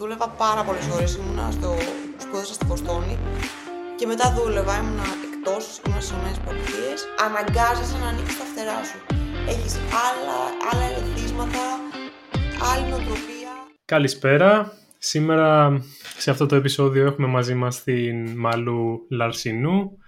Δούλευα πάρα πολλές ώρες, ήμουνα στο σπούδασα στη Βοστόνη και μετά δούλευα, ήμουνα εκτός, ήμουνα στις Πολιτείες. Αναγκάζεσαι να ανοίξεις τα φτερά σου. Έχεις άλλα, άλλα ερεθίσματα, άλλη νοοτροπία. Καλησπέρα. Σήμερα σε αυτό το επεισόδιο έχουμε μαζί μας την Μαλού Λαρσινού,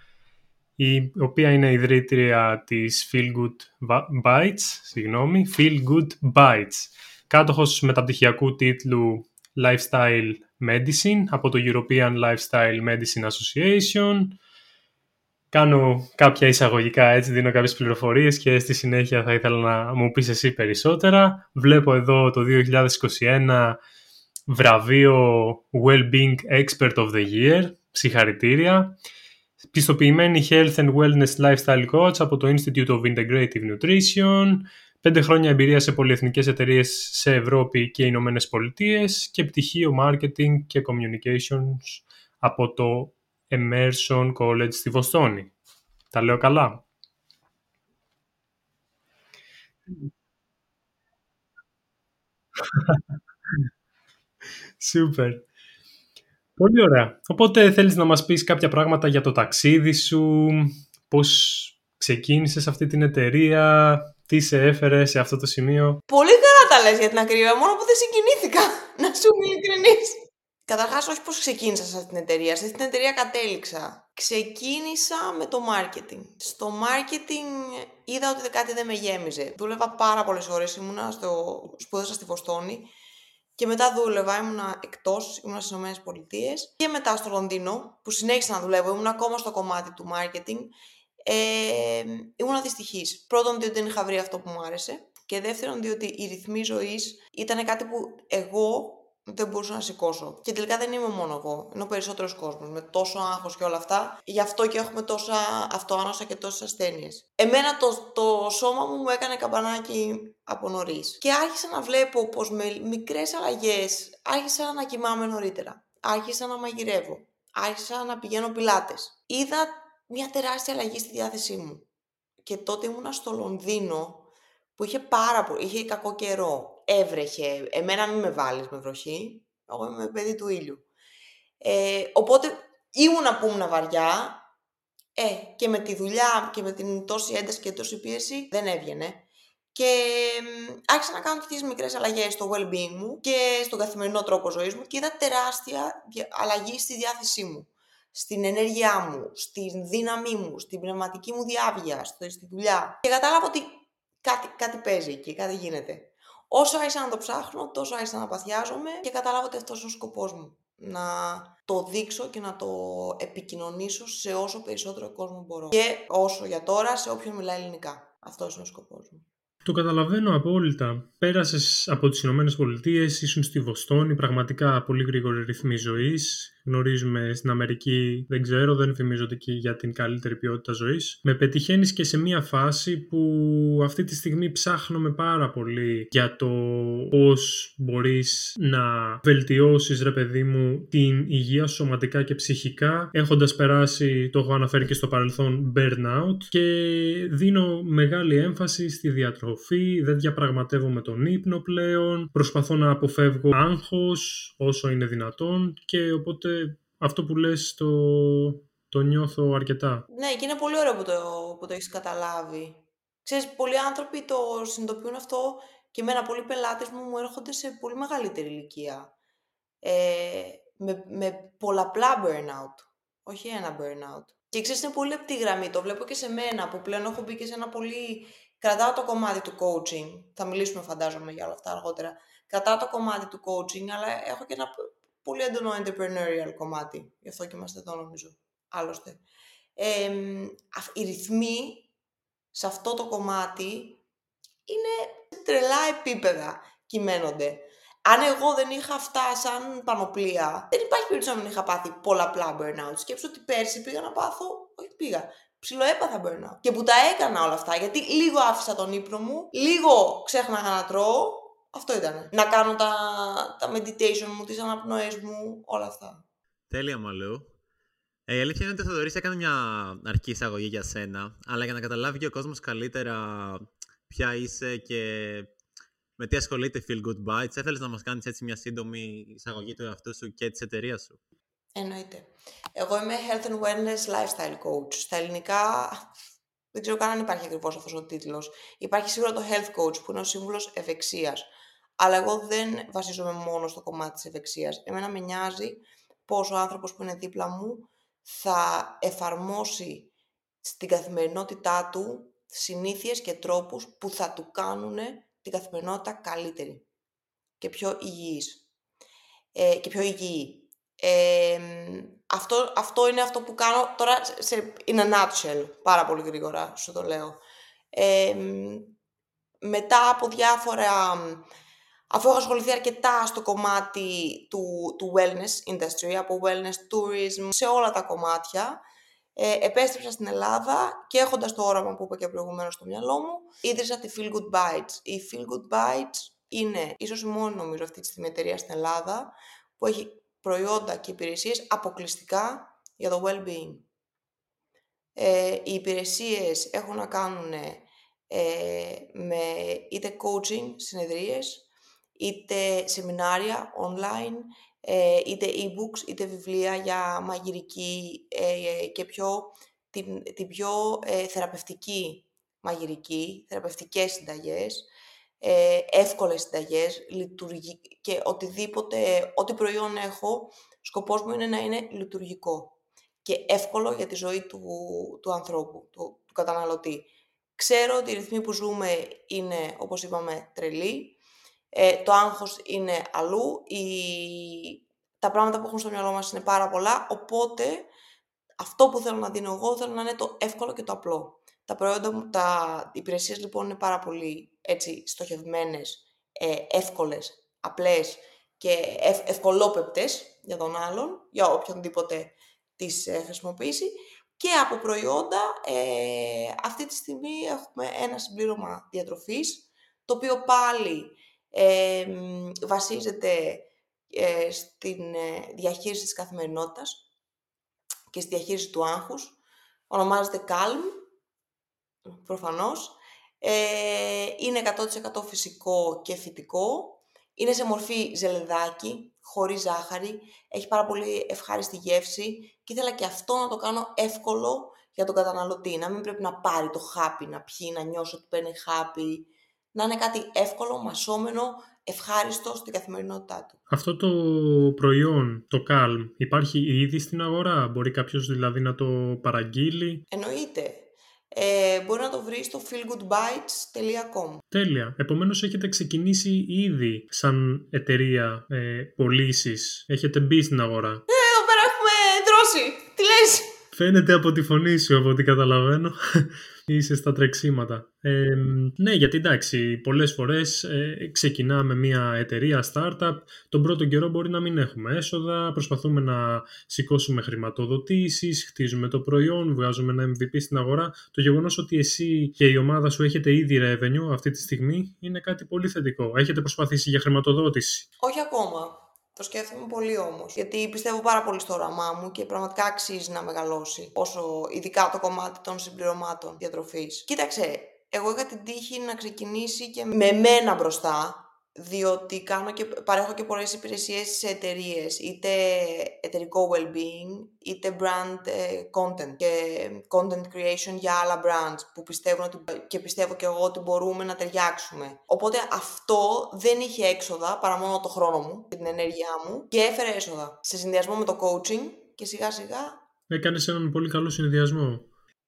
η οποία είναι ιδρύτρια της Feel Good Bites, συγγνώμη, Feel Good Bites, κάτοχος μεταπτυχιακού τίτλου Lifestyle Medicine από το European Lifestyle Medicine Association. Κάνω κάποια εισαγωγικά έτσι, δίνω κάποιες πληροφορίες και στη συνέχεια θα ήθελα να μου πεις εσύ περισσότερα. Βλέπω εδώ το 2021 βραβείο Wellbeing Expert of the Year, συγχαρητήρια. Πιστοποιημένη Health and Wellness Lifestyle Coach από το Institute of Integrative Nutrition, Πέντε χρόνια εμπειρία σε πολυεθνικές εταιρείες σε Ευρώπη και Ηνωμένες Πολιτείες και πτυχίο Marketing και Communications από το Emerson College στη Βοστόνη. Τα λέω καλά; Σούπερ. Πολύ ωραία. Οπότε θέλεις να μας πεις κάποια πράγματα για το ταξίδι σου, πώς ξεκίνησες αυτή την εταιρεία, τι σε έφερε σε αυτό το σημείο. Πολύ καλά τα λες για την ακρίβεια, μόνο που δεν συγκινήθηκα, να σου είμαι ειλικρινής. Καταρχάς, όχι πώ ξεκίνησα σε αυτή την εταιρεία. Σε αυτή την εταιρεία κατέληξα. Ξεκίνησα με το marketing. Στο marketing είδα ότι κάτι δεν με γέμιζε. Δούλευα πάρα πολλές ώρες. Ήμουνα στο. σπούδασα στη Βοστόνη και μετά δούλευα. Ήμουνα εκτός, ήμουνα στις ΗΠΑ και μετά στο Λονδίνο που συνέχισα να δουλεύω. Ήμουν ακόμα στο κομμάτι του marketing ε, ήμουν δυστυχής. Πρώτον, διότι δεν είχα βρει αυτό που μου άρεσε. Και δεύτερον, διότι η ρυθμή ζωής ήταν κάτι που εγώ δεν μπορούσα να σηκώσω. Και τελικά δεν είμαι μόνο εγώ. Είναι ο περισσότερος κόσμος. Με τόσο άγχος και όλα αυτά. Γι' αυτό και έχουμε τόσα αυτοάνωσα και τόσες ασθένειες. Εμένα το, το σώμα μου μου έκανε καμπανάκι από νωρίς. Και άρχισα να βλέπω πως με μικρές αλλαγές άρχισα να κοιμάμαι νωρίτερα. Άρχισα να μαγειρεύω. Άρχισα να πηγαίνω πιλάτες. Είδα μια τεράστια αλλαγή στη διάθεσή μου. Και τότε ήμουνα στο Λονδίνο που είχε πάρα πολύ, είχε κακό καιρό, έβρεχε, εμένα μην με βάλεις με βροχή, εγώ είμαι παιδί του ήλιου. Ε, οπότε ήμουνα που ήμουνα βαριά, ε, και με τη δουλειά και με την τόση ένταση και τόση πίεση δεν έβγαινε. Και άρχισα να κάνω τέτοιες μικρές αλλαγές στο well-being μου και στον καθημερινό τρόπο ζωής μου και είδα τεράστια αλλαγή στη διάθεσή μου στην ενέργειά μου, στην δύναμή μου, στην πνευματική μου διάβια, στη δουλειά. Και κατάλαβα ότι κάτι, κάτι παίζει και κάτι γίνεται. Όσο άρχισα να το ψάχνω, τόσο άρχισα να παθιάζομαι και κατάλαβα ότι αυτός είναι ο σκοπός μου. Να το δείξω και να το επικοινωνήσω σε όσο περισσότερο κόσμο μπορώ. Και όσο για τώρα, σε όποιον μιλάει ελληνικά. Αυτός είναι ο σκοπός μου. Το καταλαβαίνω απόλυτα. Πέρασες από τις Ηνωμένες Πολιτείες, ήσουν στη Βοστόνη, πραγματικά πολύ γρήγορη ρυθμή ζωής γνωρίζουμε στην Αμερική, δεν ξέρω, δεν φημίζονται εκεί για την καλύτερη ποιότητα ζωής. Με πετυχαίνεις και σε μια φάση που αυτή τη στιγμή ψάχνουμε πάρα πολύ για το πώς μπορείς να βελτιώσεις, ρε παιδί μου, την υγεία σου σωματικά και ψυχικά, έχοντας περάσει, το έχω αναφέρει και στο παρελθόν, burnout και δίνω μεγάλη έμφαση στη διατροφή, δεν διαπραγματεύομαι τον ύπνο πλέον, προσπαθώ να αποφεύγω άγχος όσο είναι δυνατόν και οπότε αυτό που λες το, το νιώθω αρκετά. Ναι, και είναι πολύ ωραίο που το, που το έχεις καταλάβει. Ξέρεις, πολλοί άνθρωποι το συνειδητοποιούν αυτό και εμένα πολλοί πελάτες μου μου έρχονται σε πολύ μεγαλύτερη ηλικία. Ε, με, με πολλαπλά burnout, όχι ένα burnout. Και ξέρεις, είναι πολύ λεπτή γραμμή, το βλέπω και σε μένα που πλέον έχω μπει και σε ένα πολύ... Κρατάω το κομμάτι του coaching, θα μιλήσουμε φαντάζομαι για όλα αυτά αργότερα. Κρατάω το κομμάτι του coaching, αλλά έχω και ένα πολύ έντονο entrepreneurial κομμάτι. Γι' αυτό και είμαστε εδώ νομίζω. Άλλωστε. Ε, οι ρυθμοί σε αυτό το κομμάτι είναι τρελά επίπεδα κυμαίνονται. Αν εγώ δεν είχα αυτά σαν πανοπλία, δεν υπάρχει περίπτωση να μην είχα πάθει πολλαπλά burnout. Σκέψω ότι πέρσι πήγα να πάθω, όχι πήγα, ψιλοέπαθα burnout. Και που τα έκανα όλα αυτά, γιατί λίγο άφησα τον ύπνο μου, λίγο ξέχναγα να τρώω, αυτό ήταν. Να κάνω τα, τα meditation μου, τις αναπνοές μου, όλα αυτά. Τέλεια, Μαλού. Ε, η αλήθεια είναι ότι ο Θοδωρής έκανε μια αρχή εισαγωγή για σένα, αλλά για να καταλάβει και ο κόσμος καλύτερα ποια είσαι και με τι ασχολείται Feel Good Bites. Έθελες να μας κάνεις έτσι μια σύντομη εισαγωγή του εαυτού σου και της εταιρείας σου; Εννοείται. Εγώ είμαι Health and Wellness Lifestyle Coach. Στα ελληνικά δεν ξέρω καν αν υπάρχει ακριβώς αυτός ο τίτλος. Υπάρχει σίγουρα το Health Coach που είναι ο σύμβουλος ευεξίας. Αλλά εγώ δεν βασίζομαι μόνο στο κομμάτι της ευεξίας. Εμένα με νοιάζει πώς ο άνθρωπος που είναι δίπλα μου θα εφαρμόσει στην καθημερινότητά του συνήθειες και τρόπους που θα του κάνουν την καθημερινότητα καλύτερη και πιο υγιής ε, και πιο υγιή. Ε, αυτό, αυτό είναι αυτό που κάνω τώρα σε, in a nutshell, πάρα πολύ γρήγορα σου το λέω. Ε, μετά από διάφορα, αφού έχω ασχοληθεί αρκετά στο κομμάτι του, του wellness industry, από wellness tourism, σε όλα τα κομμάτια, ε, επέστρεψα στην Ελλάδα και έχοντας το όραμα που είπα και προηγουμένως στο μυαλό μου, ίδρυσα τη Feel Good Bites. Η Feel Good Bites είναι ίσως η μόνη νομίζω αυτή τη στιγμή εταιρεία στην Ελλάδα που έχει προϊόντα και υπηρεσίες αποκλειστικά για το well-being. Ε, οι υπηρεσίες έχουν να κάνουν ε, με είτε coaching, συνεδρίες, είτε σεμινάρια online, ε, είτε e-books, είτε βιβλία για μαγειρική ε, και πιο, την, την πιο ε, θεραπευτική μαγειρική, θεραπευτικές συνταγές, ε, εύκολες συνταγές και οτιδήποτε, ό,τι προϊόν έχω, σκοπός μου είναι να είναι λειτουργικό και εύκολο για τη ζωή του, του ανθρώπου, του, του καταναλωτή. Ξέρω ότι οι ρυθμοί που ζούμε είναι, όπως είπαμε, τρελοί, ε, το άγχος είναι αλλού, η... τα πράγματα που έχουν στο μυαλό μας είναι πάρα πολλά, οπότε αυτό που θέλω να δίνω εγώ θέλω να είναι το εύκολο και το απλό. Τα προϊόντα μου, τα υπηρεσίες λοιπόν είναι πάρα πολύ έτσι στοχευμένες, ε, εύκολες, απλές και ευ, ευκολόπεπτες για τον άλλον, για οποιονδήποτε τις ε, χρησιμοποιήσει. Και από προϊόντα, ε, αυτή τη στιγμή έχουμε ένα συμπλήρωμα διατροφής, το οποίο πάλι βασίζεται ε, στην ε, διαχείριση της καθημερινότητας και στη διαχείριση του άγχους. Ονομάζεται Calm, προφανώς. Ε, είναι 100% φυσικό και φυτικό. Είναι σε μορφή ζελεδάκι, χωρίς ζάχαρη. Έχει πάρα πολύ ευχάριστη γεύση και ήθελα και αυτό να το κάνω εύκολο για τον καταναλωτή. Να μην πρέπει να πάρει το χάπι, να πιει, να νιώσει ότι παίρνει χάπι να είναι κάτι εύκολο, μασόμενο, ευχάριστο στην καθημερινότητά του. Αυτό το προϊόν, το Calm, υπάρχει ήδη στην αγορά, μπορεί κάποιος δηλαδή να το παραγγείλει; Εννοείται. Ε, μπορεί να το βρεις στο feelgoodbites.com Τέλεια. Επομένως έχετε ξεκινήσει ήδη σαν εταιρεία ε, πωλήσεις. Έχετε μπει στην αγορά. Ε, εδώ πέρα έχουμε δρόσει. Τι λες; Φαίνεται από τη φωνή σου, από ό,τι καταλαβαίνω είσαι στα τρεξίματα. Ε, ναι, γιατί εντάξει, πολλές φορές ε, ξεκινάμε μια εταιρεία, startup, τον πρώτο καιρό μπορεί να μην έχουμε έσοδα, προσπαθούμε να σηκώσουμε χρηματοδοτήσεις, χτίζουμε το προϊόν, βγάζουμε ένα MVP στην αγορά. Το γεγονός ότι εσύ και η ομάδα σου έχετε ήδη revenue αυτή τη στιγμή είναι κάτι πολύ θετικό. Έχετε προσπαθήσει για χρηματοδότηση; Όχι ακόμα. Το σκέφτομαι πολύ όμως. Γιατί πιστεύω πάρα πολύ στο όραμά μου και πραγματικά αξίζει να μεγαλώσει. Όσο ειδικά το κομμάτι των συμπληρωμάτων διατροφής. Κοίταξε, εγώ είχα την τύχη να ξεκινήσει και με μένα μπροστά διότι κάνω και, παρέχω και πολλές υπηρεσίες σε εταιρείες, είτε εταιρικό well-being, είτε brand ε, content και content creation για άλλα brands που πιστεύουν ότι, και πιστεύω και εγώ ότι μπορούμε να ταιριάξουμε. Οπότε αυτό δεν είχε έξοδα παρά μόνο το χρόνο μου και την ενέργειά μου και έφερε έσοδα σε συνδυασμό με το coaching και σιγά σιγά Έκανες έναν πολύ καλό συνδυασμό.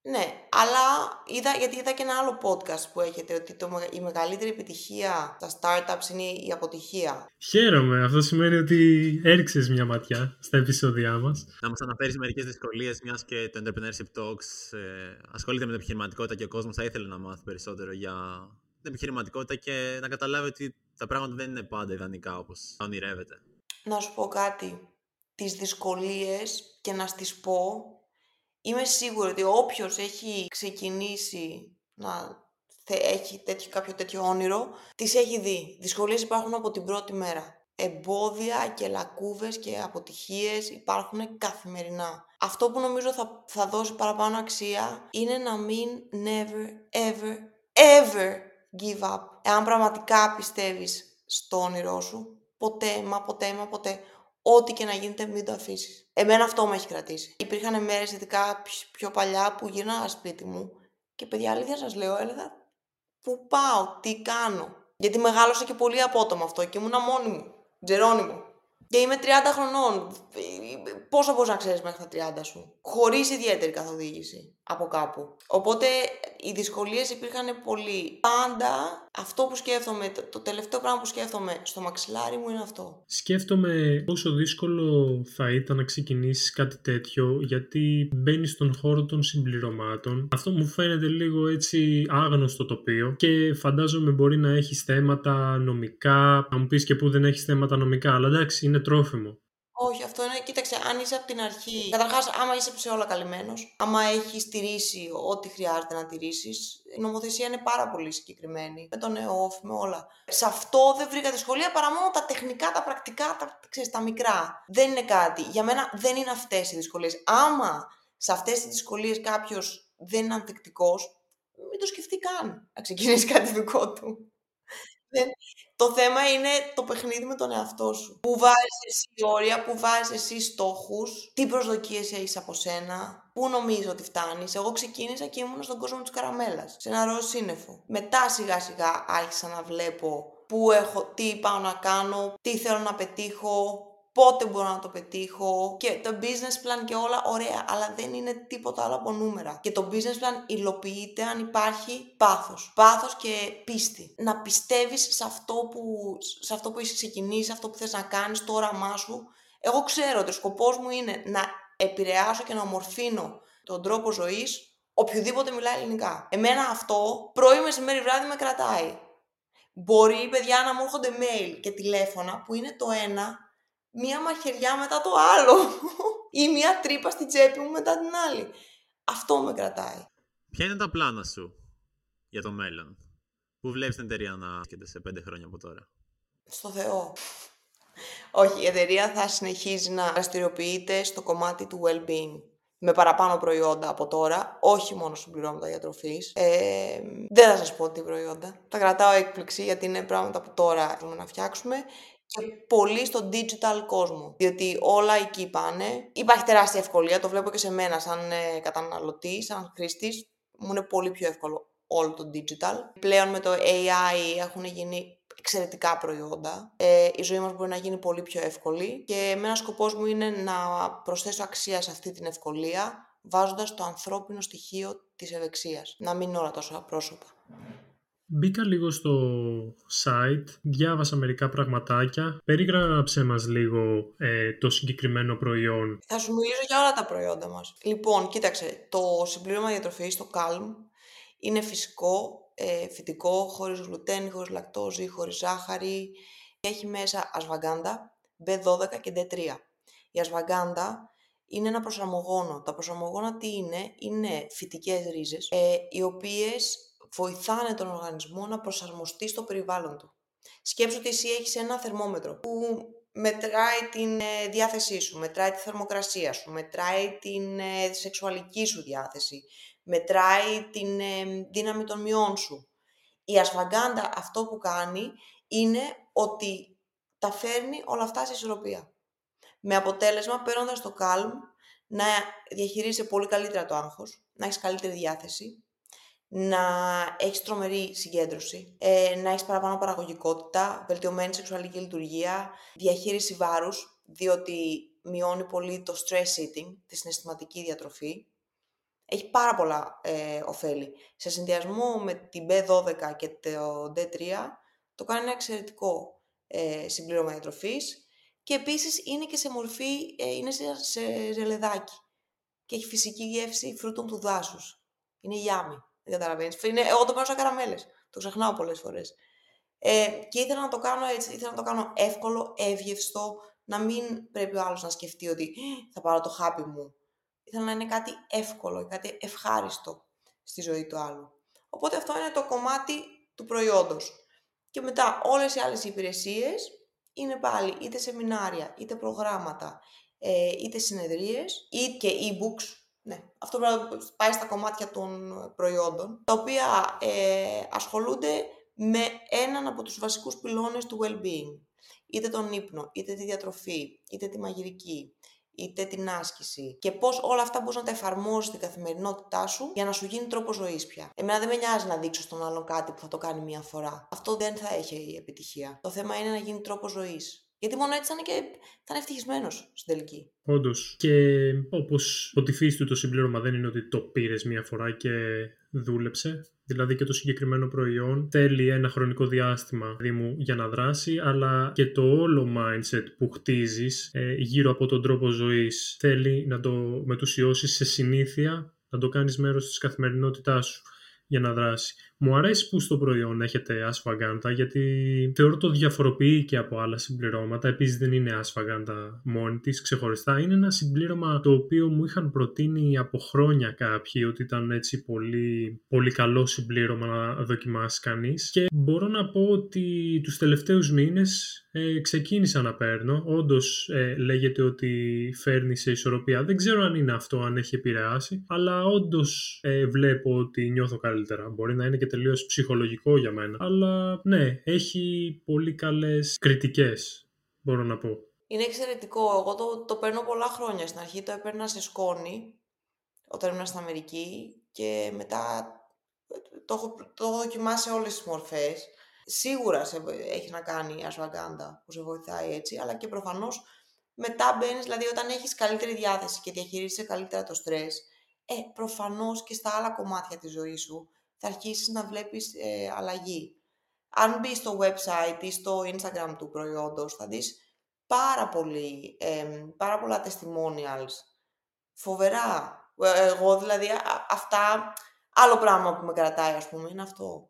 Ναι, αλλά είδα, γιατί είδα και ένα άλλο podcast που έχετε ότι το, η μεγαλύτερη επιτυχία στα startups είναι η αποτυχία. Χαίρομαι. Αυτό σημαίνει ότι έριξες μια ματιά στα επεισόδια μας. Να μας αναφέρεις μερικές δυσκολίες, μιας και το Entrepreneurship Talks ε, ασχολείται με την επιχειρηματικότητα και ο κόσμος θα ήθελε να μάθει περισσότερο για την επιχειρηματικότητα και να καταλάβει ότι τα πράγματα δεν είναι πάντα ιδανικά όπως ονειρεύεται. Να σου πω κάτι. Τις δυσκολίες και να στις πω είμαι σίγουρη ότι όποιος έχει ξεκινήσει να έχει τέτοιο, κάποιο τέτοιο όνειρο, τις έχει δει. Δυσκολίες υπάρχουν από την πρώτη μέρα. Εμπόδια και λακκούβες και αποτυχίες υπάρχουν καθημερινά. Αυτό που νομίζω θα, θα δώσει παραπάνω αξία είναι να μην never, ever, ever give up. Εάν πραγματικά πιστεύεις στο όνειρό σου, ποτέ, μα ποτέ, μα ποτέ, ό,τι και να γίνεται μην το αφήσεις. Εμένα αυτό με έχει κρατήσει. Υπήρχαν μέρες, ειδικά πιο παλιά, που γύρναγα σπίτι μου και παιδιά αλήθεια σας λέω, έλεγα πού πάω, τι κάνω; Γιατί μεγάλωσα και πολύ απότομα αυτό και ήμουνα μόνη μου, Τζερόνιμο. Και είμαι 30 χρονών. Πόσο μπορείς να ξέρεις μέχρι τα 30 σου, χωρίς ιδιαίτερη καθοδήγηση από κάπου. Οπότε οι δυσκολίες υπήρχαν πολύ. Πάντα αυτό που σκέφτομαι, το τελευταίο πράγμα που σκέφτομαι στο μαξιλάρι μου είναι αυτό. Σκέφτομαι πόσο δύσκολο θα ήταν να ξεκινήσεις κάτι τέτοιο, γιατί μπαίνεις στον χώρο των συμπληρωμάτων. Αυτό μου φαίνεται λίγο έτσι άγνωστο τοπίο και φαντάζομαι μπορεί να έχεις θέματα νομικά. Να μου πεις και που δεν έχεις θέματα νομικά, αλλά εντάξει, είναι τρόφιμο. Όχι, αυτό είναι. Κοίταξε, αν είσαι από την αρχή. Καταρχάς, άμα είσαι σε όλα καλυμμένος, άμα έχει τηρήσει ό,τι χρειάζεται να τηρήσεις, η νομοθεσία είναι πάρα πολύ συγκεκριμένη. Με τον ΕΟΦ, με όλα. Σε αυτό δεν βρήκα δυσκολία παρά μόνο τα τεχνικά, τα πρακτικά, τα, ξέρεις, τα μικρά. Δεν είναι κάτι. Για μένα δεν είναι αυτές οι δυσκολίες. Άμα σε αυτές τις δυσκολίες κάποιος δεν είναι ανθεκτικός, μην το σκεφτεί καν να ξεκινήσει κάτι δικό του. Το θέμα είναι το παιχνίδι με τον εαυτό σου. Που βάζεις εσύ όρια, που βάζεις εσύ στόχους, τι προσδοκίες έχεις από σένα, πού νομίζω ότι φτάνεις. Εγώ ξεκίνησα και ήμουν στον κόσμο της καραμέλας, σε ένα ροζ σύννεφο. Μετά σιγά σιγά άρχισα να βλέπω πού έχω, τι πάω να κάνω, τι θέλω να πετύχω, πότε μπορώ να το πετύχω και το business plan και όλα ωραία, αλλά δεν είναι τίποτα άλλο από νούμερα. Και το business plan υλοποιείται αν υπάρχει πάθος. Πάθος και πίστη. Να πιστεύεις σε αυτό που, σε αυτό που είσαι ξεκινήσει, αυτό που θες να κάνεις, το όραμά σου. Εγώ ξέρω ότι ο σκοπός μου είναι να επηρεάσω και να ομορφύνω τον τρόπο ζωής οποιοδήποτε μιλάει ελληνικά. Εμένα αυτό πρωί, μεσημέρι, βράδυ με κρατάει. Μπορεί, παιδιά, να μου έρχονται mail και τηλέφωνα που είναι το ένα μία μαχαιριά μετά το άλλο ή μία τρύπα στη τσέπη μου μετά την άλλη. Αυτό με κρατάει. Ποια είναι τα πλάνα σου για το μέλλον. Πού βλέπεις την εταιρεία να έρχεται σε πέντε χρόνια από τώρα; Στο Θεό. Όχι, η εταιρεία θα συνεχίζει να δραστηριοποιείται στο κομμάτι του well-being με παραπάνω προϊόντα από τώρα, όχι μόνο συμπληρώματα διατροφή. Ε, δεν θα σας πω τι προϊόντα. Τα κρατάω έκπληξη γιατί είναι πράγματα που τώρα θέλουμε να φτιάξουμε και πολύ στο digital κόσμο. Διότι όλα εκεί πάνε. Υπάρχει τεράστια ευκολία, το βλέπω και σε μένα σαν ε, καταναλωτής, σαν χρήστης. Μου είναι πολύ πιο εύκολο όλο το digital. Πλέον με το AI έχουν γίνει εξαιρετικά προϊόντα. Ε, η ζωή μας μπορεί να γίνει πολύ πιο εύκολη και με ένα σκοπός μου είναι να προσθέσω αξία σε αυτή την ευκολία βάζοντας το ανθρώπινο στοιχείο της ευεξίας. Να μην είναι όλα τόσο απρόσωπα. Μπήκα λίγο στο site, διάβασα μερικά πραγματάκια. Περίγραψε μας λίγο ε, το συγκεκριμένο προϊόν. Θα σου μιλήσω για όλα τα προϊόντα μας. Λοιπόν, κοίταξε, το συμπλήρωμα διατροφής, το Calm, είναι φυσικό, ε, φυτικό, χωρίς γλουτένι, χωρίς λακτόζη, χωρίς ζάχαρη. Έχει μέσα ασβαγκάντα, B12 και D3. Η ασβαγκάντα είναι ένα προσαρμογόνο. Τα προσαρμογόνα τι είναι, είναι φυτικές ρίζες, ε, οι οποίες βοηθάνε τον οργανισμό να προσαρμοστεί στο περιβάλλον του. Σκέψου ότι εσύ έχεις ένα θερμόμετρο που μετράει την ε, διάθεσή σου, μετράει τη θερμοκρασία σου, μετράει την ε, σεξουαλική σου διάθεση, μετράει την ε, δύναμη των μειών σου. Η ασφαγκάντα αυτό που κάνει είναι ότι τα φέρνει όλα αυτά σε ισορροπία. Με αποτέλεσμα, παίρνοντας το calm, να διαχειρίζεσαι πολύ καλύτερα το άγχος, να έχεις καλύτερη διάθεση, να έχεις τρομερή συγκέντρωση, ε, να έχεις παραπάνω παραγωγικότητα, βελτιωμένη σεξουαλική λειτουργία, διαχείριση βάρους, διότι μειώνει πολύ το stress eating, τη συναισθηματική διατροφή. Έχει πάρα πολλά ε, ωφέλη. Σε συνδυασμό με την B12 και το D3, το κάνει ένα εξαιρετικό ε, συμπλήρωμα διατροφής και επίσης είναι και σε μορφή, ε, είναι σε, σε ζελεδάκι και έχει φυσική γεύση φρούτων του δάσους. Είναι γιάμι. Δεν καταλαβαίνει. Εγώ το παίρνω σαν καραμέλες. Το ξεχνάω πολλές φορές. Ε, και ήθελα να το κάνω έτσι, ήθελα να το κάνω εύκολο, εύγευστο, να μην πρέπει ο άλλος να σκεφτεί ότι θα πάρω το χάπι μου. Ήθελα να είναι κάτι εύκολο, κάτι ευχάριστο στη ζωή του άλλου. Οπότε αυτό είναι το κομμάτι του προϊόντος. Και μετά όλες οι άλλες υπηρεσίες είναι πάλι είτε σεμινάρια, είτε προγράμματα, ε, είτε συνεδρίες, είτε και e-books ναι, αυτό πάει στα κομμάτια των προϊόντων, τα οποία ε, ασχολούνται με έναν από τους βασικούς πυλώνες του well-being. Είτε τον ύπνο, είτε τη διατροφή, είτε τη μαγειρική, είτε την άσκηση. Και πώς όλα αυτά μπορεί να τα εφαρμόζεις στην καθημερινότητά σου για να σου γίνει τρόπος ζωής πια. Εμένα δεν με νοιάζει να δείξω στον άλλον κάτι που θα το κάνει μία φορά. Αυτό δεν θα έχει επιτυχία. Το θέμα είναι να γίνει τρόπος ζωής. Γιατί μόνο έτσι θα είναι και θα είναι ευτυχισμένος στην τελική. Όντως. Και όπως ότι φύση του το συμπλήρωμα δεν είναι ότι το πήρες μία φορά και δούλεψε. Δηλαδή και το συγκεκριμένο προϊόν θέλει ένα χρονικό διάστημα δηλαδή για να δράσει, αλλά και το όλο mindset που χτίζεις ε, γύρω από τον τρόπο ζωής θέλει να το μετουσιώσεις σε συνήθεια, να το κάνεις μέρος της καθημερινότητάς σου για να δράσει. Μου αρέσει που στο προϊόν έχετε ασφαγάντα γιατί θεωρώ το διαφοροποιεί και από άλλα συμπληρώματα. Επίσης δεν είναι ασφαγάντα μόνη της ξεχωριστά. Είναι ένα συμπλήρωμα το οποίο μου είχαν προτείνει από χρόνια κάποιοι ότι ήταν έτσι πολύ, πολύ καλό συμπλήρωμα να δοκιμάσει κανείς και μπορώ να πω ότι τους τελευταίους μήνες ε, ξεκίνησα να παίρνω. Όντως ε, λέγεται ότι φέρνει σε ισορροπία. Δεν ξέρω αν είναι αυτό, αν έχει επηρεάσει, αλλά όντως ε, βλέπω ότι νιώθω καλύτερα. Μπορεί να είναι και τελείως ψυχολογικό για μένα. Αλλά ναι, έχει πολύ καλές κριτικές, μπορώ να πω. Είναι εξαιρετικό. Εγώ το, το παίρνω πολλά χρόνια. Στην αρχή το έπαιρνα σε σκόνη όταν ήμουν στην Αμερική και μετά το έχω, το έχω δοκιμάσει σε όλες τις μορφές. Σίγουρα σε, έχει να κάνει η ασφαγκάντα που σε βοηθάει έτσι, αλλά και προφανώς μετά μπαίνεις, δηλαδή όταν έχεις καλύτερη διάθεση και διαχειρίζεσαι καλύτερα το στρες, ε, προφανώς και στα άλλα κομμάτια της ζωής σου θα αρχίσεις να βλέπεις ε, αλλαγή. Αν μπεις στο website ή στο Instagram του προϊόντος, θα δεις πάρα, πολύ, ε, πάρα πολλά testimonials. Φοβερά. Ε, εγώ δηλαδή αυτά, άλλο πράγμα που με κρατάει ας πούμε είναι αυτό.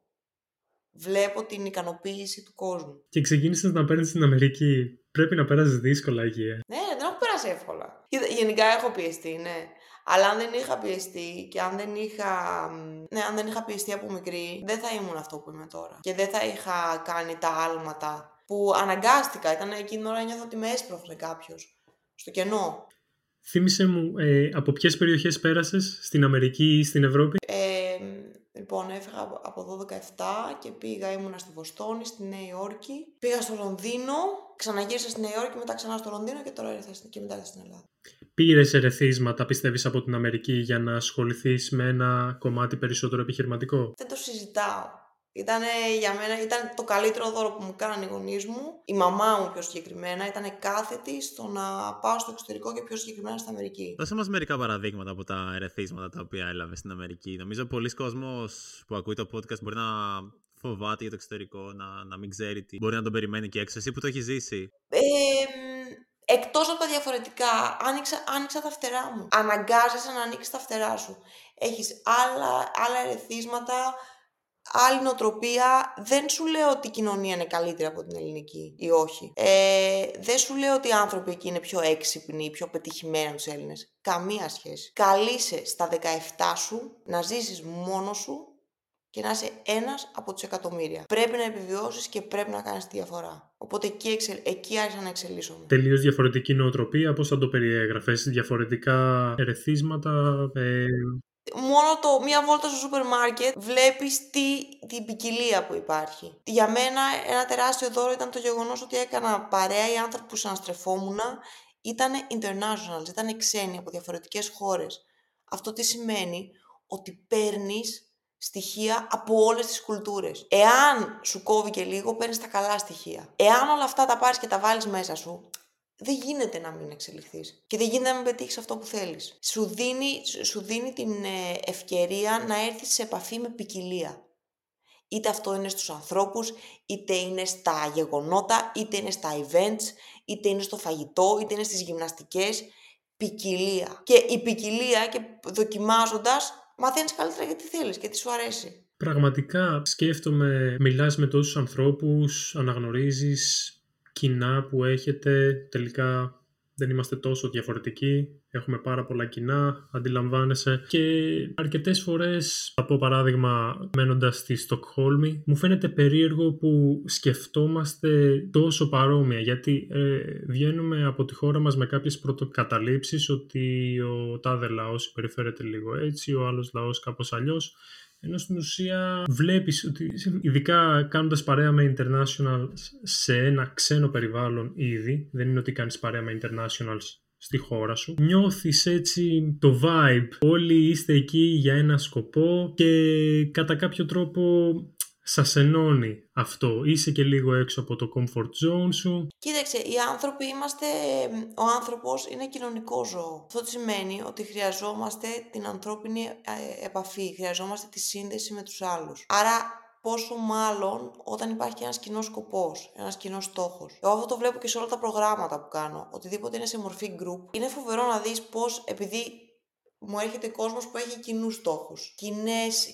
Βλέπω την ικανοποίηση του κόσμου. Και ξεκίνησες να παίρνεις στην Αμερική. Πρέπει να πέρασεις δύσκολα εκεί, ε. Ναι, δεν έχω περάσει εύκολα. Γενικά έχω πιεστεί, ναι. Αλλά αν δεν είχα πιεστεί και αν δεν είχα, ναι, αν δεν είχα πιεστεί από μικρή, δεν θα ήμουν αυτό που είμαι τώρα. Και δεν θα είχα κάνει τα άλματα που αναγκάστηκα. Ήταν εκείνη την ώρα νιώθω ότι με έσπροχνε κάποιος. Στο κενό. Θύμησε μου, ε, από ποιες περιοχές πέρασες στην Αμερική ή στην Ευρώπη; Ε, λοιπόν, έφυγα από εδώ 17 και πήγα, ήμουνα στη Βοστόνη, στη Νέα Υόρκη. Πήγα στο Λονδίνο, ξαναγύρισα στη Νέα Υόρκη, μετά ξανά στο Λονδίνο και τώρα ήρθα και μετά ήρθα στην Ελλάδα. Πήρες ερεθίσματα, πιστεύεις, από την Αμερική για να ασχοληθείς με ένα κομμάτι περισσότερο επιχειρηματικό; Δεν το συζητάω. Ήταν για μένα ήταν το καλύτερο δώρο που μου κάνανε οι γονείς μου. Η μαμά μου πιο συγκεκριμένα ήταν κάθετη στο να πάω στο εξωτερικό και πιο συγκεκριμένα στην Αμερική. Δώσε μας μερικά παραδείγματα από τα ερεθίσματα τα οποία έλαβες στην Αμερική. Νομίζω πολλοί κόσμοι που ακούει το podcast μπορεί να φοβάται για το εξωτερικό, να, να μην ξέρει τι μπορεί να τον περιμένει και έξω. Εσύ που το έχεις ζήσει. Ε, εκτός από τα διαφορετικά, άνοιξα, άνοιξα τα φτερά μου. Αναγκάζεσαι να ανοίξεις τα φτερά σου. Έχεις άλλα, άλλα ερεθίσματα, άλλη νοοτροπία. Δεν σου λέω ότι η κοινωνία είναι καλύτερη από την ελληνική ή όχι. Ε, δεν σου λέω ότι οι άνθρωποι εκεί είναι πιο έξυπνοι, πιο πετυχημένοι από τους Έλληνες. Καμία σχέση. Καλείσαι στα 17 σου να ζήσεις μόνος σου και να είσαι ένας από τους εκατομμύρια. Πρέπει να επιβιώσεις και πρέπει να κάνεις τη διαφορά. Οπότε εκεί, εξελ... εκεί άρχισα να εξελίσσομαι. Τελείως διαφορετική νοοτροπία, πώς θα το περιέγραφες, διαφορετικά ερεθίσματα, ε μόνο το μία βόλτα στο σούπερ μάρκετ βλέπεις τι, την ποικιλία που υπάρχει. Για μένα ένα τεράστιο δώρο ήταν το γεγονός ότι έκανα παρέα οι άνθρωποι που συναστρεφόμουν ήταν international, ήταν ξένοι από διαφορετικές χώρες. Αυτό τι σημαίνει; Ότι παίρνεις στοιχεία από όλες τις κουλτούρες. Εάν σου κόβει και λίγο, παίρνεις τα καλά στοιχεία. Εάν όλα αυτά τα πάρεις και τα βάλεις μέσα σου, δεν γίνεται να μην εξελιχθείς και δεν γίνεται να μην πετύχεις αυτό που θέλεις. Σου δίνει, σου δίνει την ε, ευκαιρία να έρθεις σε επαφή με ποικιλία. Είτε αυτό είναι στους ανθρώπους, είτε είναι στα γεγονότα, είτε είναι στα events, είτε είναι στο φαγητό, είτε είναι στις γυμναστικές. Ποικιλία. Και η ποικιλία και δοκιμάζοντας μαθαίνεις καλύτερα γιατί θέλεις και τι σου αρέσει. Πραγματικά σκέφτομαι, μιλάς με τόσους ανθρώπους, αναγνωρίζεις κοινά που έχετε, τελικά δεν είμαστε τόσο διαφορετικοί, έχουμε πάρα πολλά κοινά, αντιλαμβάνεσαι. Και αρκετές φορές, από παράδειγμα μένοντας στη Στοκχόλμη, μου φαίνεται περίεργο που σκεφτόμαστε τόσο παρόμοια γιατί ε, βγαίνουμε από τη χώρα μας με κάποιες πρωτοκαταλήψεις ότι ο τάδε λαός συμπεριφέρεται λίγο έτσι, ο άλλος λαός κάπως αλλιώς ενώ στην ουσία βλέπεις ότι ειδικά κάνοντας παρέα με internationals σε ένα ξένο περιβάλλον ήδη, δεν είναι ότι κάνεις παρέα με internationals στη χώρα σου. Νιώθεις έτσι το vibe. Όλοι είστε εκεί για ένα σκοπό και κατά κάποιο τρόπο σας ενώνει αυτό. Είσαι και λίγο έξω από το comfort zone σου. Κοίταξε, οι άνθρωποι είμαστε, ο άνθρωπος είναι κοινωνικό ζώο. Αυτό σημαίνει ότι χρειαζόμαστε την ανθρώπινη ε, επαφή, χρειαζόμαστε τη σύνδεση με τους άλλους. Άρα πόσο μάλλον όταν υπάρχει και ένας κοινός σκοπός, ένας κοινός στόχος. Εγώ αυτό το βλέπω και σε όλα τα προγράμματα που κάνω. Οτιδήποτε είναι σε μορφή group. Είναι φοβερό να δεις πώς, επειδή μου έρχεται κόσμος που έχει κοινούς στόχους,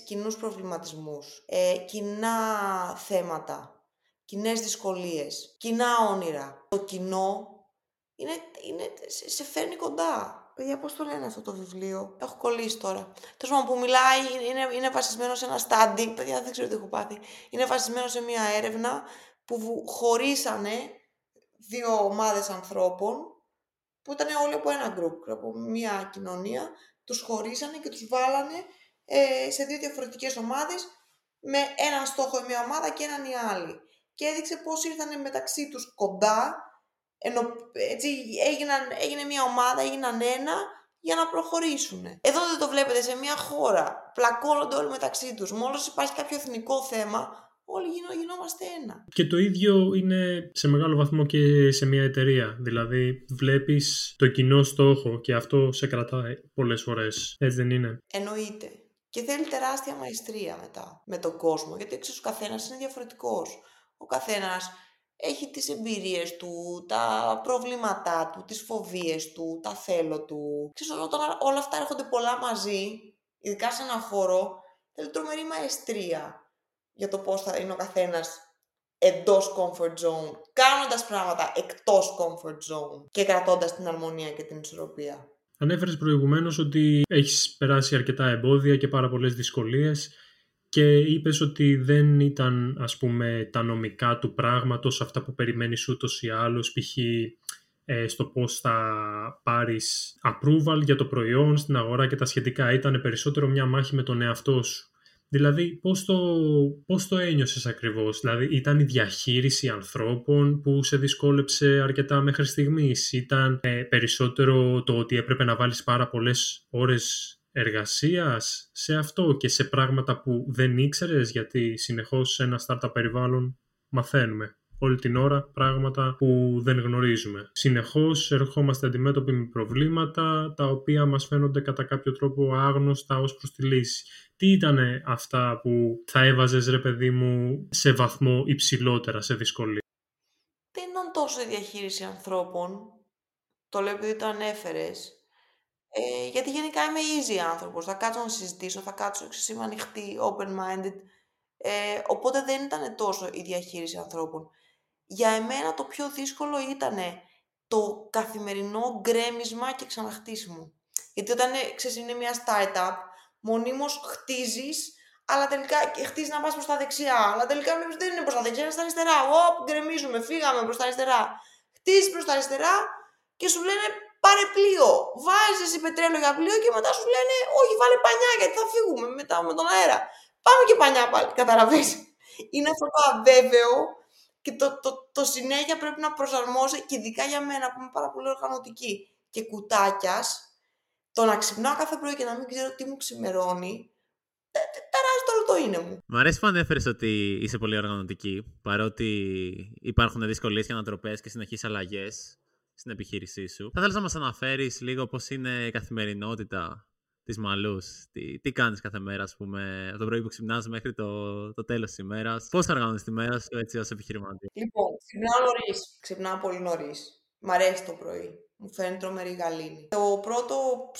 κοινούς προβληματισμούς, ε, κοινά θέματα, κοινές δυσκολίες, κοινά όνειρα. Το κοινό είναι, είναι, σε φέρνει κοντά. Παιδιά, πώς το λένε αυτό το βιβλίο; Έχω κολλήσει τώρα. Τέλος πάντων, που μιλάει, είναι, είναι βασισμένο σε ένα στάντι. Παιδιά, δεν ξέρω τι έχω πάθει. Είναι βασισμένο σε μια έρευνα που χωρίσανε δύο ομάδες ανθρώπων που ήταν όλοι από ένα γκρουπ, από μια κοινωνία. Τους χωρίσανε και τους βάλανε ε, σε δύο διαφορετικές ομάδες με έναν στόχο η μία ομάδα και έναν η άλλη. Και έδειξε πώς ήρθαν μεταξύ τους κοντά ενώ έτσι έγιναν, έγινε μια ομάδα, έγιναν ένα για να προχωρήσουν. Εδώ δεν το βλέπετε σε μια χώρα. Πλακώνονται όλοι μεταξύ τους. Μόλις υπάρχει κάποιο εθνικό θέμα, όλοι γινό, γινόμαστε ένα. Και το ίδιο είναι σε μεγάλο βαθμό και σε μια εταιρεία. Δηλαδή βλέπεις το κοινό στόχο και αυτό σε κρατάει πολλές φορές. Έτσι δεν είναι; Εννοείται. Και θέλει τεράστια μαεστρία μετά με τον κόσμο, γιατί ξέρεις ο καθένας είναι διαφορετικός. Ο καθένας έχει τις εμπειρίες του, τα προβλήματά του, τις φοβίες του, τα θέλω του. Ξέρεις, όταν όλα αυτά έρχονται πολλά μαζί, ειδικά σε ένα χώρο, θέλει τρομερή μαεστρία για το πώς θα είναι ο καθένας εντός comfort zone, κάνοντας πράγματα εκτός comfort zone και κρατώντας την αρμονία και την ισορροπία. Ανέφερες προηγουμένως ότι έχεις περάσει αρκετά εμπόδια και πάρα πολλές δυσκολίες και είπες ότι δεν ήταν ας πούμε τα νομικά του πράγματος αυτά που περιμένεις ούτως ή άλλως π.χ. Ε, στο πώς θα πάρεις approval για το προϊόν στην αγορά και τα σχετικά ήταν περισσότερο μια μάχη με τον εαυτό σου. Δηλαδή, πώς το, πώς το ένιωσες ακριβώς, δηλαδή ήταν η διαχείριση ανθρώπων που σε δυσκόλεψε αρκετά μέχρι στιγμής, ήταν ε, περισσότερο το ότι έπρεπε να βάλεις πάρα πολλές ώρες εργασίας σε αυτό και σε πράγματα που δεν ήξερες; Γιατί συνεχώς σε ένα startup περιβάλλον μαθαίνουμε όλη την ώρα πράγματα που δεν γνωρίζουμε. Συνεχώς ερχόμαστε αντιμέτωποι με προβλήματα τα οποία μας φαίνονται κατά κάποιο τρόπο άγνωστα ως προς τη λύση. Τι ήταν αυτά που θα έβαζες ρε παιδί μου σε βαθμό υψηλότερα, σε δυσκολία; Δεν ήταν τόσο η διαχείριση ανθρώπων, το λέω επειδή το ανέφερες, ε, γιατί γενικά είμαι easy άνθρωπος. Θα κάτσω να συζητήσω, θα κάτσω είμαι ανοιχτή, open-minded. Ε, οπότε δεν ήταν τόσο η διαχείριση ανθρώπων. Για εμένα το πιο δύσκολο ήταν το καθημερινό γκρέμισμα και ξαναχτίσιμο. Γιατί όταν ε, ξέρεις, είναι μια startup, μονίμως χτίζεις, αλλά τελικά χτίζεις να πας προς τα δεξιά. Αλλά τελικά βλέπεις δεν είναι προς τα δεξιά, είναι στα αριστερά. Οπ, γκρεμίζουμε, φύγαμε προς τα αριστερά. Χτίζεις προς τα αριστερά και σου λένε πάρε πλοίο. Βάζεις εσύ πετρέλαιο για πλοίο και μετά σου λένε Όχι, βάλε πανιά γιατί θα φύγουμε μετά με τον αέρα. Πάμε και πανιά πάλι. Καταλαβαίνεις. Είναι αυτό το αβέβαιο και το, το, το, συνέχεια πρέπει να προσαρμόζει και ειδικά για μένα που είμαι πάρα πολύ οργανωτική και κουτάκιας, το να ξυπνάω κάθε πρωί και να μην ξέρω τι μου ξημερώνει, τεράστιο το όλο το είναι μου. Μ' αρέσει που ανέφερες ότι είσαι πολύ οργανωτική, παρότι υπάρχουν δυσκολίες και ανατροπές και συνεχείς αλλαγές στην επιχείρησή σου. Θα ήθελα να μας αναφέρεις λίγο πώς είναι η καθημερινότητα της Μαλούς. Τι, τι κάνεις κάθε μέρα, ας πούμε, από το πρωί που ξυπνάς μέχρι το, το τέλος της ημέρας. Πώς θα οργανώνεις τη μέρα σου έτσι ως επιχειρηματή. Λοιπόν, ξυπνάω νωρίς. Ξυπνάω πολύ νωρίς. Μ' αρέσει το πρωί. Μου φαίνει τρομερή γαλήνη. Το πρώτο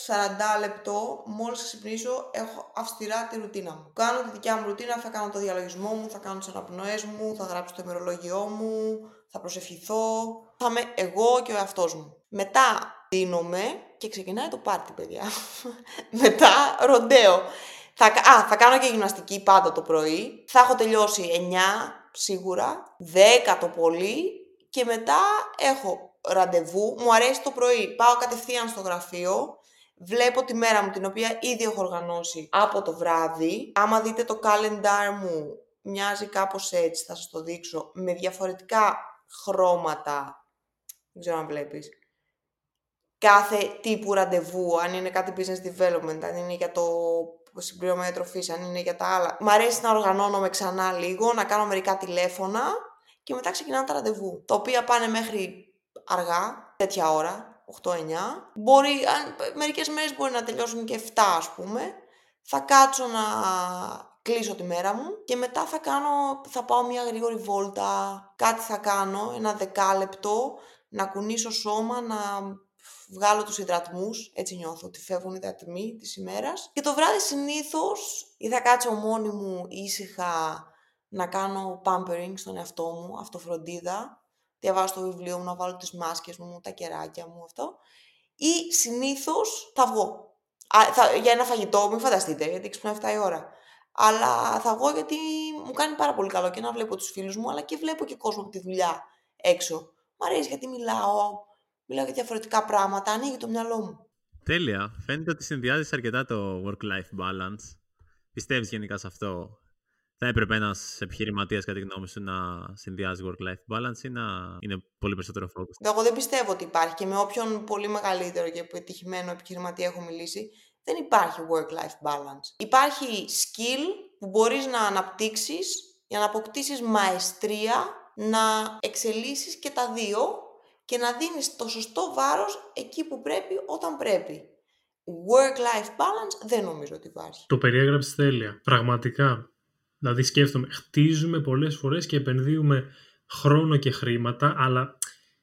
40 λεπτό, μόλις ξυπνήσω, έχω αυστηρά τη ρουτίνα μου. Κάνω τη δικιά μου ρουτίνα, θα κάνω το διαλογισμό μου, θα κάνω τις αναπνοές μου, θα γράψω το ημερολόγιό μου, θα προσευχηθώ. Θα είμαι εγώ και ο εαυτός μου. Μετά δίνομαι και ξεκινάει το πάρτι, παιδιά. Μετά ροντέο. Θα, α, θα κάνω και γυμναστική πάντα το πρωί. Θα έχω τελειώσει 9 σίγουρα, 10 το πολύ και μετά έχω ραντεβού. Μου αρέσει το πρωί. Πάω κατευθείαν στο γραφείο, βλέπω τη μέρα μου, την οποία ήδη έχω οργανώσει από το βράδυ. Άμα δείτε το calendar μου, μοιάζει κάπως έτσι, θα σας το δείξω, με διαφορετικά χρώματα. Δεν ξέρω αν βλέπεις. Κάθε τύπου ραντεβού, αν είναι κάτι business development, αν είναι για το συμπληρωμένη τροφής, αν είναι για τα άλλα. Μ' αρέσει να οργανώνομαι ξανά λίγο, να κάνω μερικά τηλέφωνα και μετά ξεκινάνε τα ραντεβού. Τα οποία πάνε μέχρι αργά, τέτοια ώρα, 8-9. Μπορεί, αν, μερικές μέρες μπορεί να τελειώσουν και 7 ας πούμε. Θα κάτσω να κλείσω τη μέρα μου και μετά θα, κάνω, θα πάω μια γρήγορη βόλτα, κάτι θα κάνω, ένα δεκάλεπτο, να κουνήσω σώμα, να βγάλω τους υδρατμούς, έτσι νιώθω ότι φεύγουν οι υδρατμοί της ημέρας. Και το βράδυ συνήθως ή θα κάτσω μόνη μου ήσυχα να κάνω pampering στον εαυτό μου, αυτοφροντίδα, διαβάζω το βιβλίο μου, να βάλω τις μάσκες μου, τα κεράκια μου, αυτό. Ή συνήθως θα βγω. Α, θα, για ένα φαγητό, μην φανταστείτε, γιατί ξυπνάει 7 η ώρα. Αλλά θα βγω γιατί μου κάνει πάρα πολύ καλό και να βλέπω τους φίλους μου, αλλά και βλέπω και κόσμο από τη δουλειά έξω. Μ' αρέσει γιατί μιλάω, μιλάω για διαφορετικά πράγματα, ανοίγει το μυαλό μου. Τέλεια. Φαίνεται ότι συνδυάζεις αρκετά το work-life balance. Πιστεύεις γενικά σε αυτό; Θα έπρεπε ένας επιχειρηματίας, κατά τη γνώμη σου, να συνδυάζει work-life balance ή να είναι πολύ περισσότερο focus. Εγώ δεν πιστεύω ότι υπάρχει και με όποιον πολύ μεγαλύτερο και πετυχημένο επιχειρηματία έχω μιλήσει, δεν υπάρχει work-life balance. Υπάρχει skill που μπορείς να αναπτύξεις για να αποκτήσεις μαεστρία, να εξελίσσεις και τα δύο και να δίνεις το σωστό βάρος εκεί που πρέπει, όταν πρέπει. Work-life balance δεν νομίζω ότι υπάρχει. Το περιέγραψες τέλεια. Πραγματικά. Δηλαδή σκέφτομαι, χτίζουμε πολλές φορές και επενδύουμε χρόνο και χρήματα, αλλά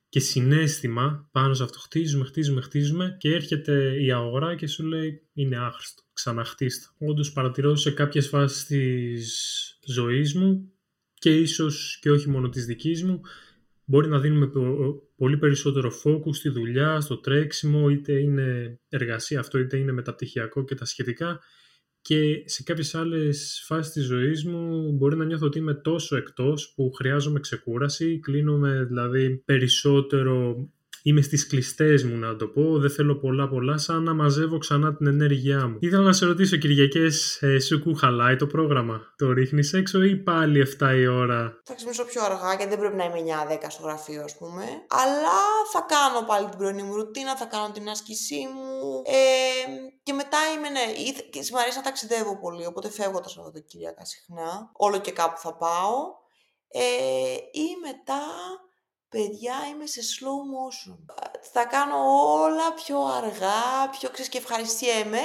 και συνέστημα πάνω σε αυτό. Χτίζουμε, χτίζουμε, χτίζουμε και έρχεται η αγορά και σου λέει είναι άχρηστο, ξαναχτίστο. Όντως παρατηρώ σε κάποιες φάσεις της ζωής μου και ίσως και όχι μόνο της δικής μου, μπορεί να δίνουμε πολύ περισσότερο focus στη δουλειά, στο τρέξιμο, είτε είναι εργασία αυτό, είτε είναι μεταπτυχιακό και τα σχετικά. Και σε κάποιες άλλες φάσεις της ζωής μου μπορεί να νιώθω ότι είμαι τόσο εκτός που χρειάζομαι ξεκούραση, κλείνομαι δηλαδή περισσότερο είμαι στις κλειστές μου να το πω, δεν θέλω πολλά πολλά, σαν να μαζεύω ξανά την ενέργειά μου. Ήθελα να σε ρωτήσω Κυριακές, ε, σου κουχαλάει το πρόγραμμα, το ρίχνεις έξω ή πάλι 7 η ώρα; Θα ξυπνήσω πιο αργά γιατί δεν πρέπει να είμαι 9-10 στο γραφείο ας πούμε, αλλά θα κάνω πάλι την πρωινή μου ρουτίνα, θα κάνω την άσκησή μου ε, και μετά είμαι, ναι, και μου αρέσει να ταξιδεύω πολύ, οπότε φεύγω τα Σαββατοκύριακα συχνά, όλο και κάπου θα πάω ε, ή μετά παιδιά είμαι σε slow motion. Θα κάνω όλα πιο αργά, πιο ξέρεις και ευχαριστιέμαι.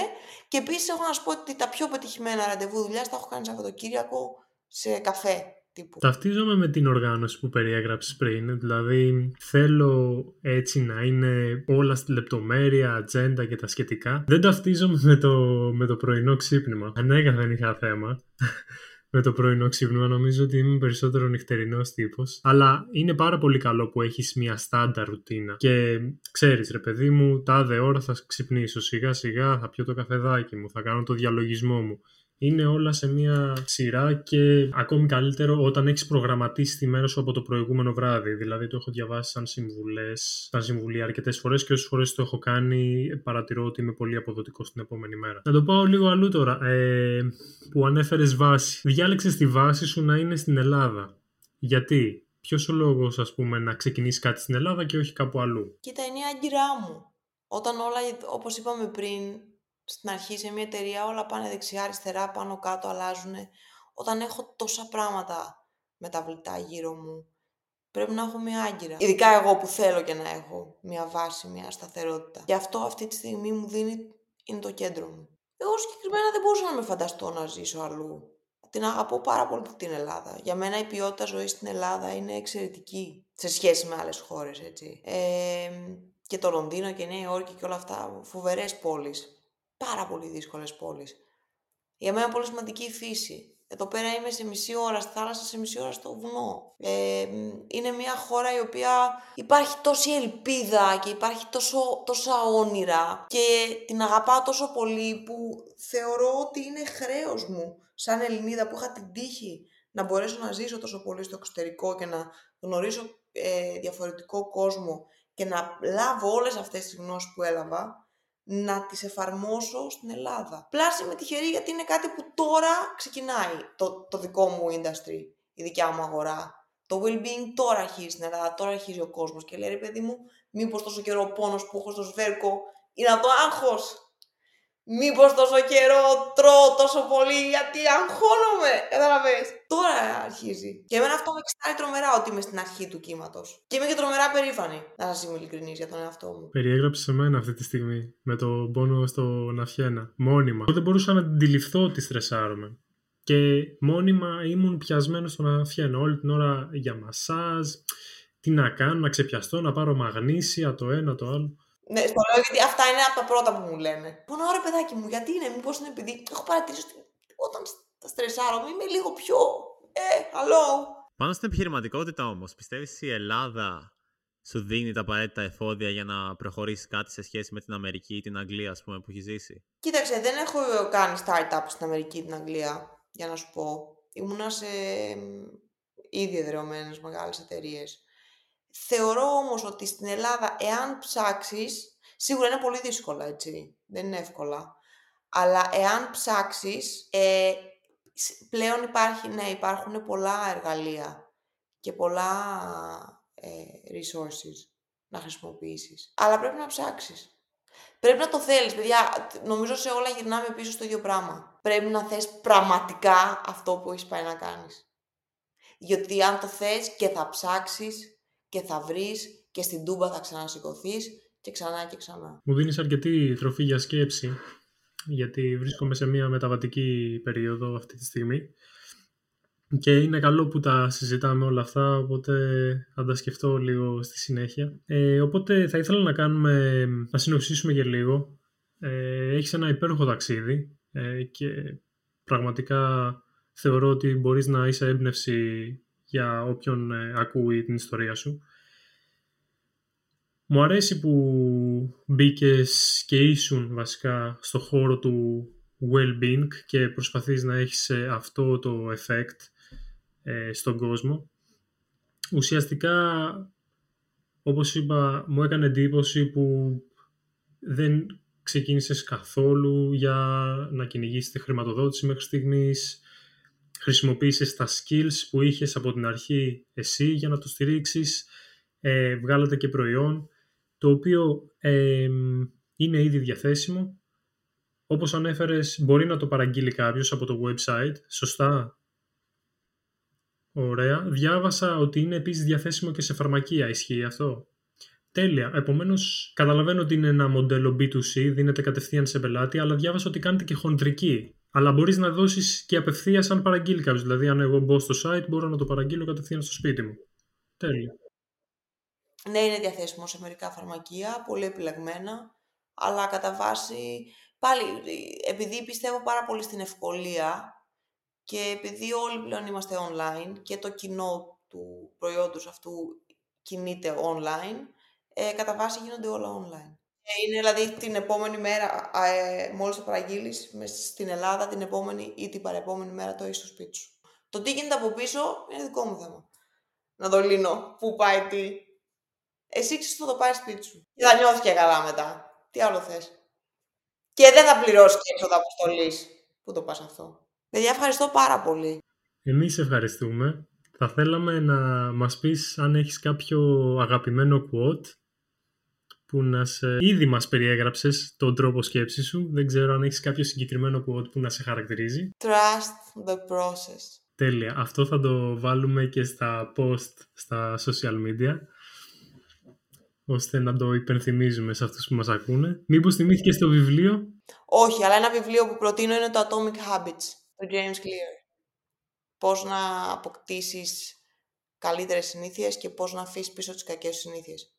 Και επίσης έχω να σου πω ότι τα πιο πετυχημένα ραντεβού δουλειάς τα έχω κάνει Σαββατοκύριακο σε καφέ. Τύπου. Ταυτίζομαι με την οργάνωση που περιέγραψες πριν, δηλαδή θέλω έτσι να είναι όλα στη λεπτομέρεια, ατζέντα και τα σχετικά. Δεν ταυτίζομαι με το, με το πρωινό ξύπνημα. Ανέκαθεν είχα θέμα με το πρωινό ξύπνημα. Νομίζω ότι είμαι περισσότερο νυχτερινός τύπος. Αλλά είναι πάρα πολύ καλό που έχεις μια στάντα ρουτίνα. Και ξέρεις, ρε παιδί μου, τάδε ώρα θα ξυπνήσω. Σιγά σιγά θα πιω το καφεδάκι μου, θα κάνω το διαλογισμό μου είναι όλα σε μία σειρά και ακόμη καλύτερο όταν έχεις προγραμματίσει τη μέρα σου από το προηγούμενο βράδυ. Δηλαδή το έχω διαβάσει σαν συμβουλές, σαν συμβουλή αρκετές φορές και όσες φορές το έχω κάνει παρατηρώ ότι είμαι πολύ αποδοτικός την επόμενη μέρα. Να το πάω λίγο αλλού τώρα. Ε, που ανέφερες βάση. Διάλεξες τη βάση σου να είναι στην Ελλάδα. Γιατί, Ποιος ο λόγος, ας πούμε, να ξεκινήσεις κάτι στην Ελλάδα και όχι κάπου αλλού; Κοίτα, είναι η άγκυρά μου. Όταν όλα, όπως είπαμε πριν, στην αρχή σε μια εταιρεία όλα πάνε δεξιά, αριστερά, πάνω κάτω, αλλάζουν. Όταν έχω τόσα πράγματα μεταβλητά γύρω μου, πρέπει να έχω μια άγκυρα. Ειδικά εγώ που θέλω και να έχω μια βάση, μια σταθερότητα. Γι' αυτό αυτή τη στιγμή μου δίνει, είναι το κέντρο μου. Εγώ συγκεκριμένα δεν μπορούσα να με φανταστώ να ζήσω αλλού. Την αγαπώ πάρα πολύ την Ελλάδα. Για μένα η ποιότητα ζωής στην Ελλάδα είναι εξαιρετική σε σχέση με άλλες χώρες, έτσι. Ε, και το Λονδίνο και η Νέα Υόρκη και όλα αυτά, φοβερές πόλεις πάρα πολύ δύσκολες πόλεις. Για μένα πολύ σημαντική η φύση. Εδώ πέρα είμαι σε μισή ώρα στη θάλασσα, σε μισή ώρα στο βουνό. Ε, είναι μια χώρα η οποία υπάρχει τόση ελπίδα και υπάρχει τόσο, τόσα όνειρα και την αγαπάω τόσο πολύ που θεωρώ ότι είναι χρέος μου σαν Ελληνίδα που είχα την τύχη να μπορέσω να ζήσω τόσο πολύ στο εξωτερικό και να γνωρίσω ε, διαφορετικό κόσμο και να λάβω όλες αυτές τις γνώσεις που έλαβα να τις εφαρμόσω στην Ελλάδα. Πλάση με τυχερή γιατί είναι κάτι που τώρα ξεκινάει το, το δικό μου industry, η δικιά μου αγορά. Το well-being τώρα αρχίζει στην Ελλάδα, τώρα αρχίζει ο κόσμος και λέει ρε παιδί μου, μήπως τόσο καιρό ο πόνος που έχω στο σβέρκο είναι το άγχος. Μήπως τόσο καιρό τρώω τόσο πολύ γιατί αγχώνομαι. Καταλαβες. Τώρα αρχίζει. Και εμένα αυτό με εξητάρει τρομερά ότι είμαι στην αρχή του κύματος. Και είμαι και τρομερά περήφανη, να σας είμαι ειλικρινής για τον εαυτό μου. Περιέγραψε σε μένα αυτή τη στιγμή με το πόνο στο ναυιένα. Μόνιμα. Δεν μπορούσα να αντιληφθώ ότι στρεσάρομαι. Και μόνιμα ήμουν πιασμένο στο να φιένω όλη την ώρα για μασάζ, τι να κάνω, να ξεπιαστώ, να πάρω μαγνήσια, το ένα, το άλλο. Ναι, στο λέω γιατί αυτά είναι από τα πρώτα που μου λένε. Πονώ ρε παιδάκι μου, γιατί είναι, μήπως είναι επειδή έχω παρατηρήσει ότι όταν τα στρεσάρω είμαι λίγο πιο, ε, hello. Πάνω στην επιχειρηματικότητα όμως, πιστεύεις η Ελλάδα σου δίνει τα απαραίτητα εφόδια για να προχωρήσεις κάτι σε σχέση με την Αμερική ή την Αγγλία, ας πούμε, που έχεις ζήσει; Κοίταξε, δεν έχω κάνει startup στην Αμερική ή την Αγγλία, για να σου πω. Ήμουνα σε ήδη εδρεωμένες μεγάλες εταιρείες. Θεωρώ όμως ότι στην Ελλάδα, εάν ψάξεις, σίγουρα είναι πολύ δύσκολα, έτσι, δεν είναι εύκολα, αλλά εάν ψάξεις, ε, πλέον υπάρχει, ναι, υπάρχουν πολλά εργαλεία και πολλά ε, resources να χρησιμοποιήσεις. Αλλά πρέπει να ψάξεις. Πρέπει να το θέλεις, παιδιά. Νομίζω σε όλα γυρνάμε πίσω στο ίδιο πράγμα. Πρέπει να θες πραγματικά αυτό που έχεις πάει να κάνεις. Γιατί αν το θες και θα ψάξεις και θα βρεις και στην τούμπα θα ξανασηκωθείς και ξανά και ξανά. Μου δίνεις αρκετή τροφή για σκέψη γιατί βρίσκομαι σε μια μεταβατική περίοδο αυτή τη στιγμή και είναι καλό που τα συζητάμε όλα αυτά, οπότε θα τα σκεφτώ λίγο στη συνέχεια. Ε, οπότε θα ήθελα να κάνουμε, να συνοψίσουμε για λίγο. Ε, έχεις ένα υπέροχο ταξίδι ε, και πραγματικά θεωρώ ότι μπορείς να είσαι έμπνευση για όποιον ε, ακούει την ιστορία σου. Μου αρέσει που μπήκες και ήσουν βασικά στο χώρο του well-being και προσπαθείς να έχεις ε, αυτό το effect ε, στον κόσμο. Ουσιαστικά, όπως είπα, μου έκανε εντύπωση που δεν ξεκίνησες καθόλου για να κυνηγήσεις τη χρηματοδότηση μέχρι στιγμής χρησιμοποίησες τα skills που είχες από την αρχή εσύ για να το στηρίξεις, ε, βγάλατε και προϊόν, το οποίο είναι ήδη διαθέσιμο. Όπως ανέφερες, μπορεί να το παραγγείλει κάποιος από το website, σωστά; Ωραία. Διάβασα ότι είναι επίσης διαθέσιμο και σε φαρμακεία, ισχύει αυτό; Τέλεια. Επομένως, καταλαβαίνω ότι είναι ένα μοντέλο B2C, δίνεται κατευθείαν σε πελάτη, αλλά διάβασα ότι κάνετε και χοντρική. Αλλά μπορείς να δώσεις και απευθεία αν παραγγείλει κάποιος. Δηλαδή, αν εγώ μπω στο site, μπορώ να το παραγγείλω κατευθείαν στο σπίτι μου. Τέλεια. Ναι, είναι διαθέσιμο σε μερικά φαρμακεία, πολύ επιλεγμένα, αλλά κατά βάση, πάλι, επειδή πιστεύω πάρα πολύ στην ευκολία και επειδή όλοι πλέον είμαστε online και το κοινό του προϊόντος αυτού κινείται online, ε, κατά βάση γίνονται όλα online. Ε, είναι δηλαδή την επόμενη μέρα, ε, μόλις το παραγγείλεις στην Ελλάδα, την επόμενη ή την παρεπόμενη μέρα το είσαι στο σπίτι σου. Το τι γίνεται από πίσω είναι δικό μου θέμα. Να το λύνω. Πού πάει τι. Εσύ ξέρεις θα το πάει σπίτι σου. Και θα νιώθεις και καλά μετά. Τι άλλο θες. Και δεν θα πληρώσεις και έξοδα αποστολής. Πού το πας αυτό. Παιδιά, ευχαριστώ πάρα πολύ. Εμείς ευχαριστούμε. Θα θέλαμε να μας πεις αν έχεις κάποιο αγαπημένο quote που να σε... Ήδη μας περιέγραψες τον τρόπο σκέψης σου. Δεν ξέρω αν έχεις κάποιο συγκεκριμένο quote που να σε χαρακτηρίζει. Trust the process. Τέλεια. Αυτό θα το βάλουμε και στα post στα social media ώστε να το υπενθυμίζουμε σε αυτούς που μας ακούνε. Μήπως θυμήθηκε το βιβλίο; Όχι, αλλά ένα βιβλίο που προτείνω είναι το Atomic Habits, του James Clear. Πώς να αποκτήσεις καλύτερες συνήθειες και πώς να αφήσεις πίσω τις κακές συνήθειες.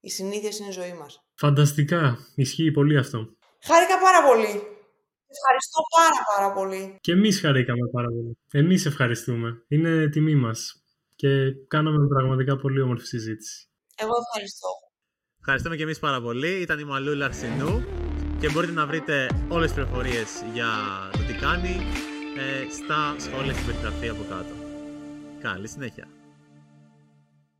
Οι συνήθειες είναι η ζωή μας. Φανταστικά. Ισχύει πολύ αυτό. Χάρηκα πάρα πολύ. Ευχαριστώ πάρα πάρα πολύ. Και εμείς χαρήκαμε πάρα πολύ. Εμείς ευχαριστούμε. Είναι τιμή μας. Και κάναμε πραγματικά πολύ όμορφη συζήτηση. Εγώ ευχαριστώ. Ευχαριστούμε και εμείς πάρα πολύ. Ήταν η Μαλούλα Αρσινού και μπορείτε να βρείτε όλες τις πληροφορίες για το τι κάνει ε, στα σχόλια στην περιγραφή από κάτω. Καλή συνέχεια.